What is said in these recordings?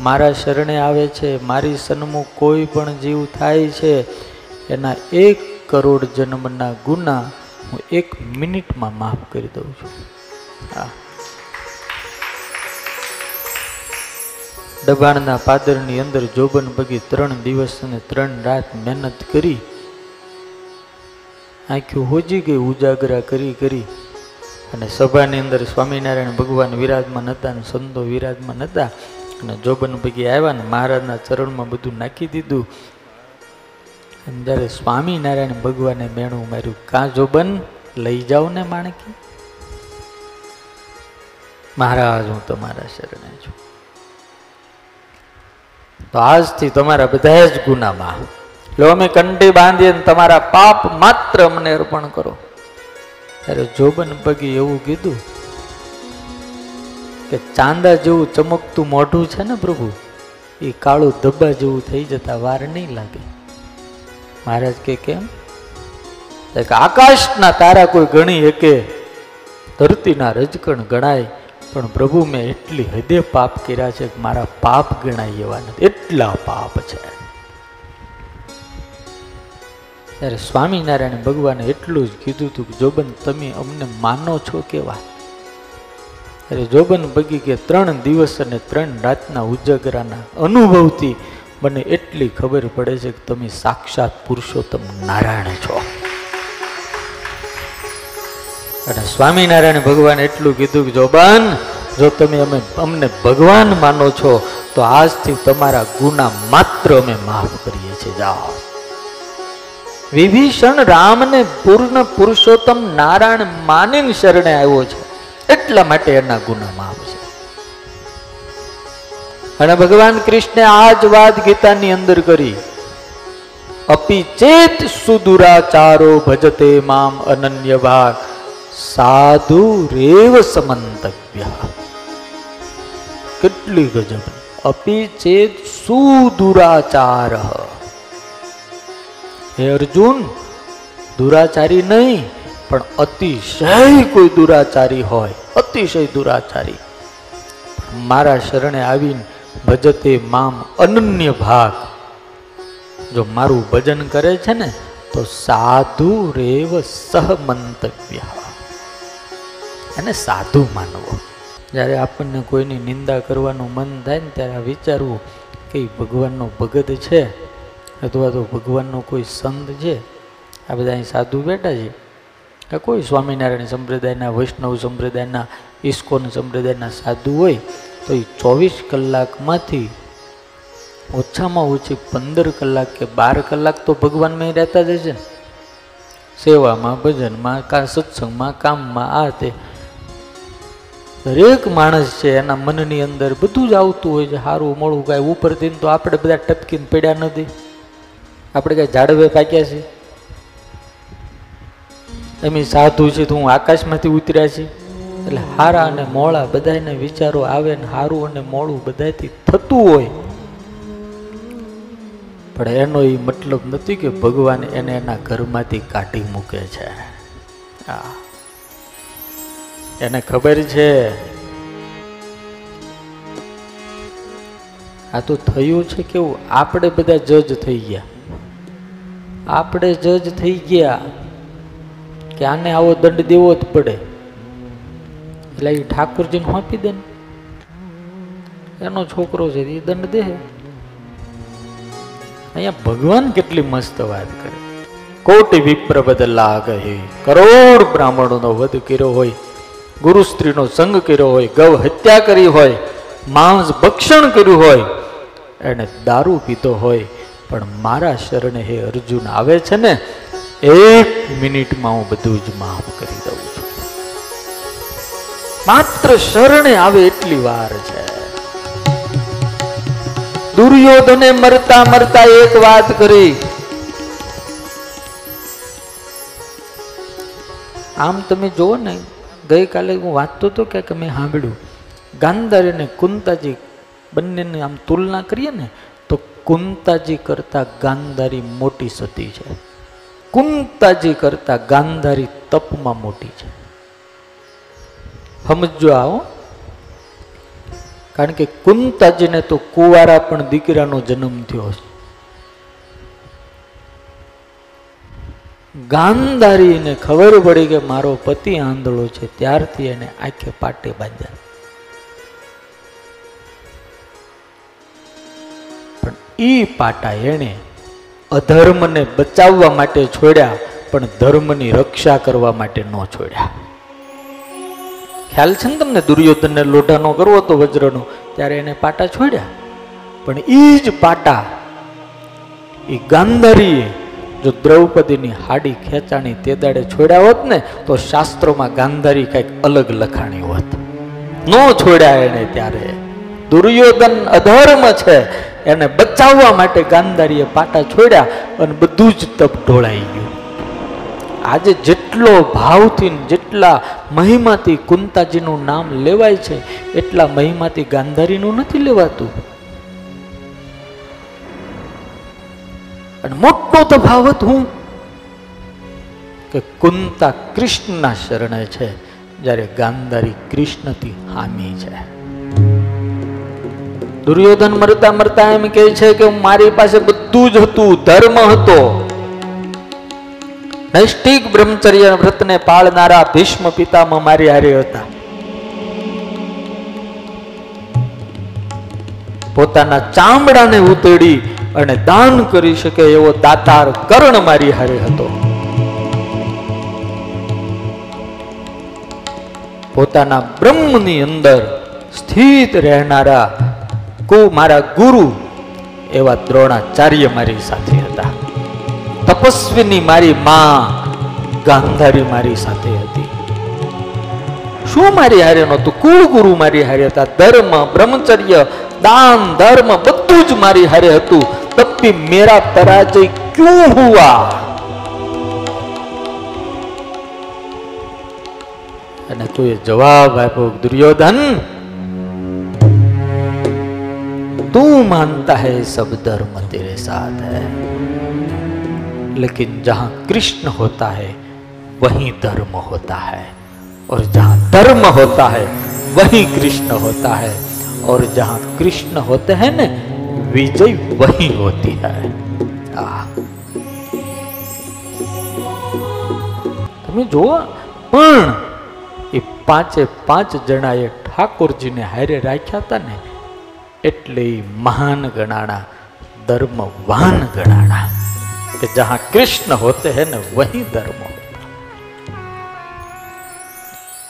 મારા શરણે આવે છે, મારી સન્મુખ કોઈ પણ જીવ થાય છે, એના એક કરોડ જન્મના ગુના હું એક મિનિટમાં માફ કરી દઉં છું. હા. દબાણના પાદરની અંદર જોબન બગી ત્રણ દિવસ અને ત્રણ રાત મહેનત કરી આંખ્યું હોજી ગઈ, ઉજાગરા કરી કરી અને સભાની અંદર સ્વામિનારાયણ ભગવાન વિરાજમાન હતા અને સંતો વિરાજમાન હતા. અને જોબન ભગી આવ્યા ને મહારાજના ચરણમાં બધું નાખી દીધું. અને જ્યારે સ્વામિનારાયણ ભગવાને મેણું માર્યું, કાં જોબન લઈ જાઓ ને માણકી. મહારાજ, હું તમારા શરણે છું. તો આજથી તમારા બધા જ ગુનામાં. લો, અમે કંઠી બાંધીએ તમારા પાપ માત્ર અમને અર્પણ કરો. ત્યારે જોબન પગી એવું કીધું કે ચાંદા જેવું ચમકતું મોઢું છે ને પ્રભુ, એ કાળું ધબ્બા જેવું થઈ જતા વાર નહીં લાગે. મહારાજ કે કેમ? આકાશના તારા કોઈ ગણી શકે ધરતીના રજકણ ગણાય, પણ પ્રભુ મેં એટલી હદે પાપ કર્યા છે કે મારા પાપ ગણાય એવા નથી. એટલા પાપ છે. ત્યારે સ્વામિનારાયણ ભગવાને એટલું જ કીધું હતું કે, જોબન, તમે અમને માનો છો કેવા અરે જોબન ભગી કે ત્રણ દિવસ અને ત્રણ રાતના ઉજાગરાના અનુભવથી મને એટલી ખબર પડે છે કે તમે સાક્ષાત પુરુષોત્તમ નારાયણ છો. અને સ્વામિનારાયણ ભગવાન એટલું કીધું કે જોબાન, જો તમે અમે અમને ભગવાન માનો છો, તો આજથી તમારા ગુના માત્ર અમે માફ કરીએ છીએ. જાઓ. વિભીષણ રામને પૂર્ણ પુરુષોત્તમ નારાયણ માનીને શરણે આવ્યો છે. એટલા માટે એના ગુના માફ છે. અને ભગવાન કૃષ્ણે આ જ વાત ગીતાની અંદર કરી, અપિચેત સુદુરાચારો ભજતે મામ અનન્ય ભાગ, સાધુ રેવ સમંતવ્ય. કેટલી ગજબ. અપિચેત સુદુરાચાર. હે અર્જુન, દુરાચારી નહીં પણ અતિશય કોઈ દુરાચારી હોય, અતિશય દુરાચારી. મારા શરણે આવીને ભજતે મામ અનન્ય ભાગ. જો મારું ભજન કરે છે ને, તો સાધુ રેવ સહમંતવ્ય એને સાધુ માનવો. જ્યારે આપણને કોઈની નિંદા કરવાનું મન થાય ને, ત્યારે વિચારવું કે ભગવાનનો ભગત છે, અથવા તો ભગવાનનો કોઈ સંત છે. આ બધા અહીં સાધુ બેઠા છે. કે કોઈ સ્વામિનારાયણ સંપ્રદાયના, વૈષ્ણવ સંપ્રદાયના, ઇસ્કોન સંપ્રદાયના સાધુ હોય, તો એ ચોવીસ કલાકમાંથી ઓછામાં ઓછી પંદર કલાક કે બાર કલાક તો ભગવાનમાં રહેતા જ હશે ને. સેવામાં, ભજનમાં, કા સત્સંગમાં, કામમાં, આ તે. દરેક માણસ છે એના મનની અંદર બધું જ આવતું હોય છે સારું મોડું કાંઈ ઉપરથી તો આપણે બધા ટપકીને પડ્યા નથી. આપણે કાંઈ ઝાડવે પાક્યા છે એમ સાધુ છે તો હું આકાશમાંથી ઉતર્યા છે. એટલે હારા અને મોળા બધાને વિચારો આવે ને હારું અને મોળું બધાથી થતું હોય. પણ એનો એ મતલબ નથી કે ભગવાન એને એના ઘરમાંથી કાઢી મૂકે છે. હા. એને ખબર છે. આ તો થયું છે કેવું? આપણે બધા જજ થઈ ગયા. આપણે જજ થઈ ગયા. કે આને આવો દંડ દેવો જ પડે. એટલે એ ઠાકુરજીને સોંપી દે એનો છોકરો છે એ દંડ દે. અહીંયા ભગવાન કેટલી મસ્ત વાત કરે. કોટી વિપ્ર બદલા કહે કરોડ બ્રાહ્મણોનો વધ કર્યો હોય, ગુરુ સ્ત્રીનો સંગ કર્યો હોય, ગૌ હત્યા કરી હોય, માંસ ભક્ષણ કર્યું હોય, એને દારૂ પીતો હોય. પણ મારા શરણે હે અર્જુન આવે છે ને એક મિનિટમાં હું બધું જ માફ કરી દઉં છું. માત્ર શરણે આવે એટલી વાર છે. દુર્યોધને મરતા મરતા એક વાત કરી. આમ તમે જુઓ ને, ગઈકાલે હું વાંચતો હતો કે મેં સાંભળ્યું, ગાંધારી અને કુંતાજી બંનેની આમ તુલના કરીએ ને, તો કુંતાજી કરતા ગાંધારી મોટી સતી છે. કુંતાજી કરતા ગાંધારી તપમાં મોટી છે. સમજો આવો કારણ કે કુંતાજીને તો કુવારા પણ દીકરાનો જન્મ થયો છે. ગાંધારીને ખબર પડી કે મારો પતિ આંધળો છે, ત્યારથી એને આંખે પાટે બાંધ્યા. પણ ઈ પાટા એણે અધર્મને બચાવવા માટે છોડ્યા, પણ ધર્મની રક્ષા કરવા માટે ન છોડ્યા. ખ્યાલ છે ને તમને? દુર્યોધનને લોઢાનો કરવો હતો વજ્રનો, ત્યારે એને પાટા છોડ્યા. પણ એ જ પાટા એ ગાંધારીએ જો દ્રૌપદીની હાડી ખેંચાણી તે દાડે છોડ્યા હોત ને, તો શાસ્ત્રોમાં ગાંધારી કંઈક અલગ લખાણી હોત. ન છોડ્યા એને ત્યારે. દુર્યોધન અધર્મ છે. એને બચાવવા માટે ગાંધારીએ પાટા છોડ્યા અને બધું જ તપ ઢોળાઈ ગયું. આજે જેટલો ભાવથી જેટલા મહિમાથી કુંતાજીનું નામ લેવાય છે, એટલા મહિમાથી ગાંધારીનું નથી લેવાતું. અને મોટો તફાવત હું, કે કુંતા કૃષ્ણના શરણે છે, જ્યારે ગાંધારી કૃષ્ણથી હામી છે. દુર્યોધન મરતા મરતા એમ કહે છે કે મારી પાસે બધું જ હતું, ધર્મ હતો. નૈષ્ઠિક બ્રહ્મચર્ય વ્રતને પાળનારા ભીષ્મ પિતામાં મારી હારે હતા. પોતાના ચામડાને ઉતેડી અને દાન કરી શકે એવો દાતાર કર્ણ મારી હારે હતો. પોતાના બ્રહ્મની અંદર સ્થિત રહેનારા કુ મારા ગુરુ એવા દ્રોણાચાર્ય મારી સાથે હતા. તપસ્વીની મારી માં ગાંધારી મારી સાથે હતી. શું મારી હારે નહોતું? કુળ ગુરુ મારી હારે હતા. ધર્મ, બ્રહ્મચર્ય, દાન, ધર્મ બધું જ મારી હારે હતું. તપી મેરા પરાજય ક્યું હુઆ? અને કોઈ જવાબ આપ્યો, દુર્યોધન तू मानता है सब धर्म तेरे साथ है लेकिन जहां कृष्ण होता है वहीं धर्म होता है और जहां धर्म होता है वहीं कृष्ण होता है और जहां कृष्ण होते हैं ना विजय वहीं होती है આ તમે જુઓ પણ એ પાંચે પાંચ જણાએ ઠાકોરજીને હારે રાખ્યા હતા ને એટલે મહાન ગણાણા, ધર્મવાન ગણાણા. કે જહાં કૃષ્ણ હોતે હે ને વહી ધર્મ.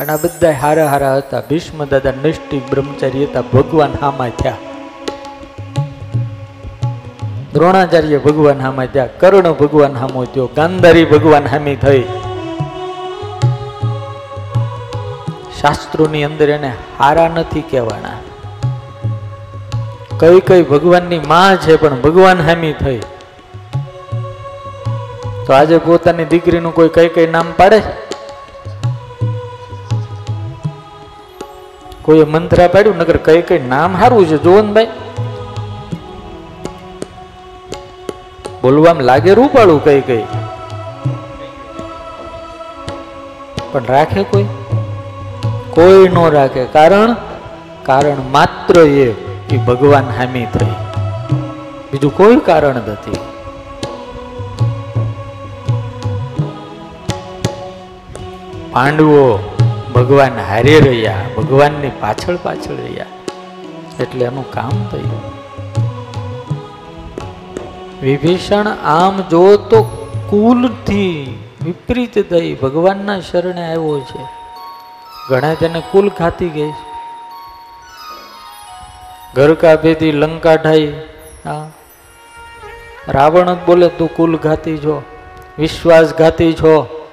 અને આ બધા હારા હારા હતા. ભીષ્મ દાદા નિષ્ઠિક બ્રહ્મચારી હતા. ભગવાન હામાં થયા. દ્રોણાચાર્ય ભગવાન હામાં થયા. કર્ણ ભગવાન હામો થયો. ગાંધારી ભગવાન હામી થઈ. શાસ્ત્રોની અંદર એને હારા નથી કહેવાના. કઈ કઈ ભગવાનની માં છે, પણ ભગવાન હામી થઈ. તો આજે પોતાની દીકરીનું કોઈ કઈ કઈ નામ પાડે? કોઈએ મંત્રા પાડ્યું? નગર કઈ કઈ નામ સારું છે જોવો ભાઈ. બોલવામાં લાગે રૂપાળું કઈ કઈ. પણ રાખે કોઈ? કોઈ નો રાખે. કારણ? કારણ માત્ર એક એ ભગવાન હામી થઈ. બીજું કોઈ કારણ નથી. પાંડવો ભગવાન હારે રહ્યા, ભગવાનની પાછળ પાછળ રહ્યા, એટલે એનું કામ થયું. વિભીષણ આમ જો તો કુલથી વિપરીત થઈ ભગવાનના શરણે આવ્યો છે. ઘણા તેને કુલ ખાતી ગઈ. છે ઘર કાપેથી લંકા ઢાઈ. હા. રાવણ જ બોલે, તું કુલ ઘાતી છો વિશ્વાસઘાતી છો.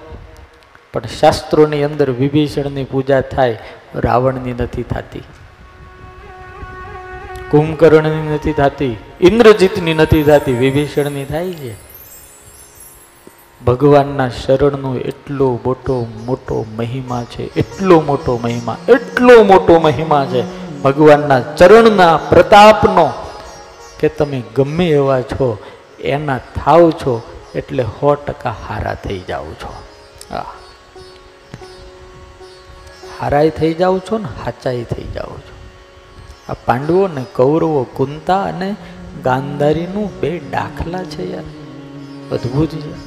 પણ શાસ્ત્રોની અંદર વિભીષણની પૂજા થાય, રાવણની નથી થતી. કુંભકર્ણની નથી થતી, ઇન્દ્રજીતની નથી થતી, વિભીષણની થાય છે. ભગવાનના શરણનો એટલો મોટો મોટો મહિમા છે, એટલો મોટો મહિમા, એટલો મોટો મહિમા છે. ભગવાનના ચરણના પ્રતાપનો કે તમે ગમે એવા છો, એના થાવ છો, એટલે સો ટકા હારા થઈ જાઓ છો. હારાય થઈ જાઓ છો ને હાચાઈ થઈ જાઓ છો. આ પાંડવો ને કૌરવો કુંતા અને ગાંધારીનું બે દાખલા છે યાર. અદ્ભુત છે.